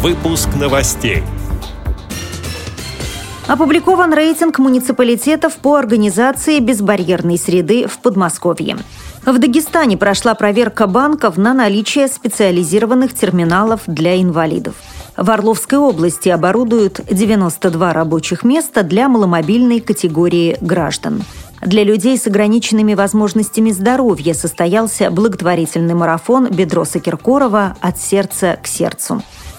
Выпуск новостей. Опубликован рейтинг муниципалитетов по организации безбарьерной среды в Подмосковье. В Дагестане прошла проверка банков на наличие специализированных терминалов для инвалидов. В Орловской области оборудуют 92 рабочих места для маломобильной категории граждан. Для людей с ограниченными возможностями здоровья состоялся благотворительный марафон Бедроса Киркорова «От сердца к сердцу».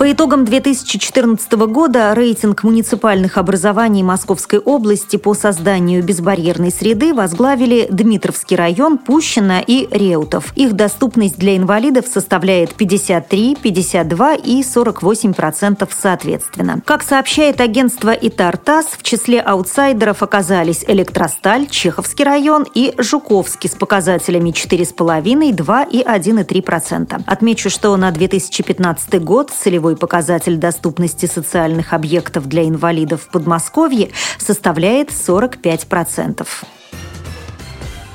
По итогам 2014 года рейтинг муниципальных образований Московской области по созданию безбарьерной среды возглавили Дмитровский район, Пущино и Реутов. Их доступность для инвалидов составляет 53, 52 и 48 процентов соответственно. Как сообщает агентство ИТАР-ТАСС, в числе аутсайдеров оказались Электросталь, Чеховский район и Жуковский с показателями 4,5, 2 и 1,3 процента. Отмечу, что на 2015 год целевой Ключевой показатель доступности социальных объектов для инвалидов в Подмосковье составляет 45%.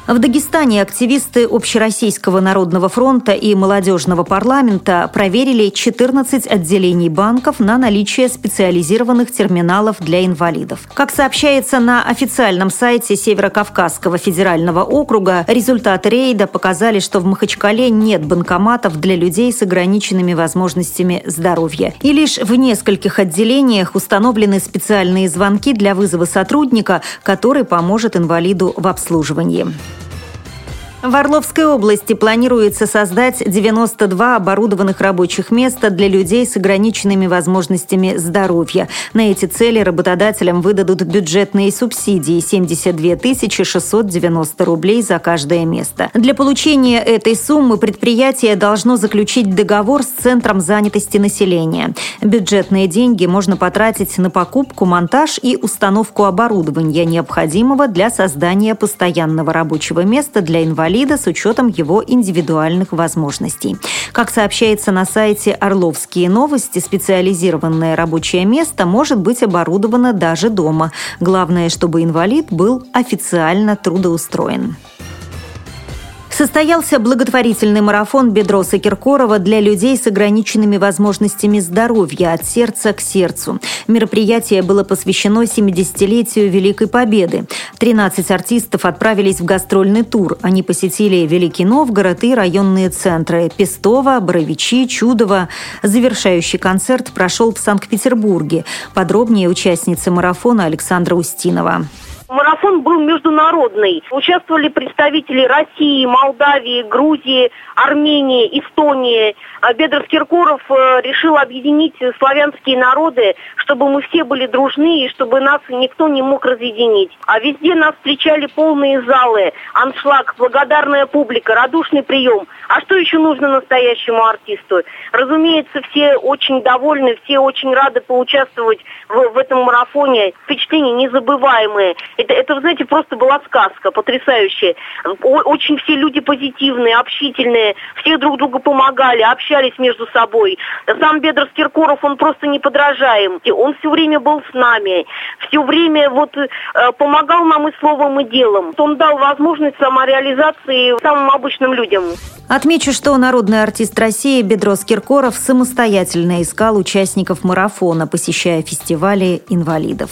В Дагестане активисты Общероссийского народного фронта и молодежного парламента проверили 14 отделений банков на наличие специализированных терминалов для инвалидов. Как сообщается на официальном сайте Северокавказского федерального округа, результаты рейда показали, что в Махачкале нет банкоматов для людей с ограниченными возможностями здоровья. И лишь в нескольких отделениях установлены специальные звонки для вызова сотрудника, который поможет инвалиду в обслуживании. В Орловской области планируется создать 92 оборудованных рабочих места для людей с ограниченными возможностями здоровья. На эти цели работодателям выдадут бюджетные субсидии – 72 690 рублей за каждое место. Для получения этой суммы предприятие должно заключить договор с Центром занятости населения. Бюджетные деньги можно потратить на покупку, монтаж и установку оборудования, необходимого для создания постоянного рабочего места для инвалидов инвалида с учетом его индивидуальных возможностей. Как сообщается на сайте «Орловские новости», специализированное рабочее место может быть оборудовано даже дома. Главное, чтобы инвалид был официально трудоустроен. Состоялся благотворительный марафон Бедроса Киркорова для людей с ограниченными возможностями здоровья от сердца к сердцу. Мероприятие было посвящено 70-летию Великой Победы. 13 артистов отправились в гастрольный тур. Они посетили Великий Новгород и районные центры – Пестово, Боровичи, Чудово. Завершающий концерт прошел в Санкт-Петербурге. Подробнее участница марафона Александра Устинова. Марафон был международный. Участвовали представители России, Молдавии, Грузии, Армении, Эстонии. А Бедров Киркоров э, решил объединить славянские народы, чтобы мы все были дружны и чтобы нас никто не мог разъединить. А везде нас встречали полные залы, аншлаг, благодарная публика, радушный прием. А что еще нужно настоящему артисту? Разумеется, все очень довольны, все очень рады поучаствовать в, в этом марафоне. Впечатления незабываемые. Это, это, вы знаете, просто была сказка потрясающая. Очень все люди позитивные, общительные, все друг другу помогали, общались между собой. Сам Бедрос Киркоров, он просто неподражаем. Он все время был с нами, все время вот э, помогал нам и словом, и делом. Он дал возможность самореализации самым обычным людям. Отмечу, что народный артист России Бедрос Киркоров самостоятельно искал участников марафона, посещая фестивали инвалидов.